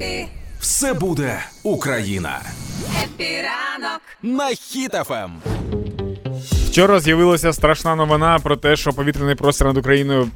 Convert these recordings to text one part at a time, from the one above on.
Епі, Все буде Україна епіранок. на хітафем. Вчора з'явилася страшна новина про те, що повітряний простір над Україною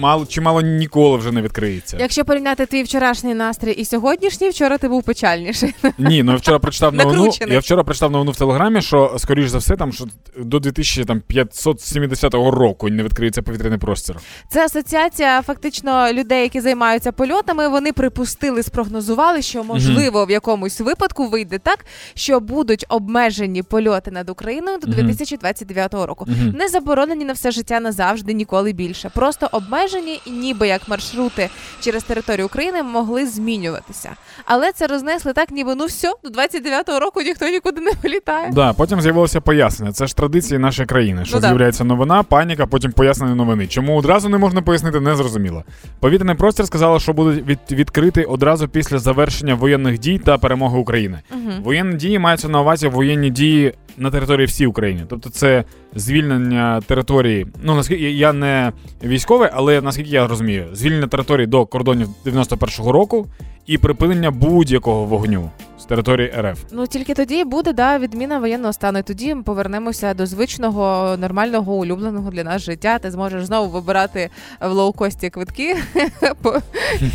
мало чимало ніколи вже не відкриється. Якщо порівняти твій вчорашній настрій і сьогоднішній, вчора ти був печальніший. Ні, ну я вчора прочитав новину. Я вчора прочитав новину в телеграмі, що скоріш за все, там що до 2570 року не відкриється повітряний простір. Це асоціація фактично людей, які займаються польотами. Вони припустили, спрогнозували, що можливо в якомусь випадку вийде так, що будуть обмежені польоти над Україною до 2029 2025 року. Угу. Не заборонені на все життя назавжди, ніколи більше. Просто обмежені, ніби як маршрути через територію України могли змінюватися. Але це рознесли так, ніби ну все, до 29-го року ніхто нікуди не вилітає. Да, потім з'явилося пояснення. Це ж традиції нашої країни. Що ну, з'являється да. новина, паніка, потім пояснення новини. Чому одразу не можна пояснити, не зрозуміло. Повітряний простір сказала, що буде від відкритий одразу після завершення воєнних дій та перемоги України. Угу. Воєнні дії маються на увазі воєнні дії на території всій України. Тобто це звільнення території. Ну наскільки я не військовий, але наскільки я розумію, звільнення території до кордонів 91-го року і припинення будь-якого вогню території РФ. Ну тільки тоді буде да відміна воєнного стану. І тоді ми повернемося до звичного, нормального, улюбленого для нас життя. Ти зможеш знову вибирати в лоукості квитки по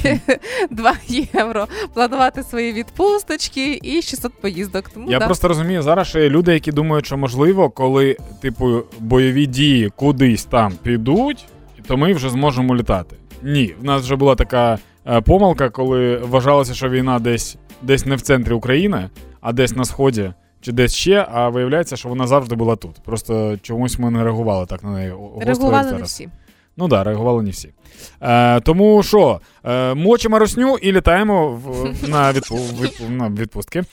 2 євро, планувати свої відпусточки і 600 поїздок. Тому Я да. просто розумію, зараз ще є люди, які думають, що можливо, коли типу бойові дії кудись там підуть, то ми вже зможемо літати. Ні, в нас вже була така помилка, коли вважалося, що війна десь десь не в центрі України, а десь на сході. Чи десь ще, а виявляється, що вона завжди була тут. Просто чомусь ми не реагували так на неї. гостро, реагували не всі. Ну так, да, реагували не всі. Е, тому що, е, мочимо росню і літаємо в, на, відпу, відпу, на відпустки.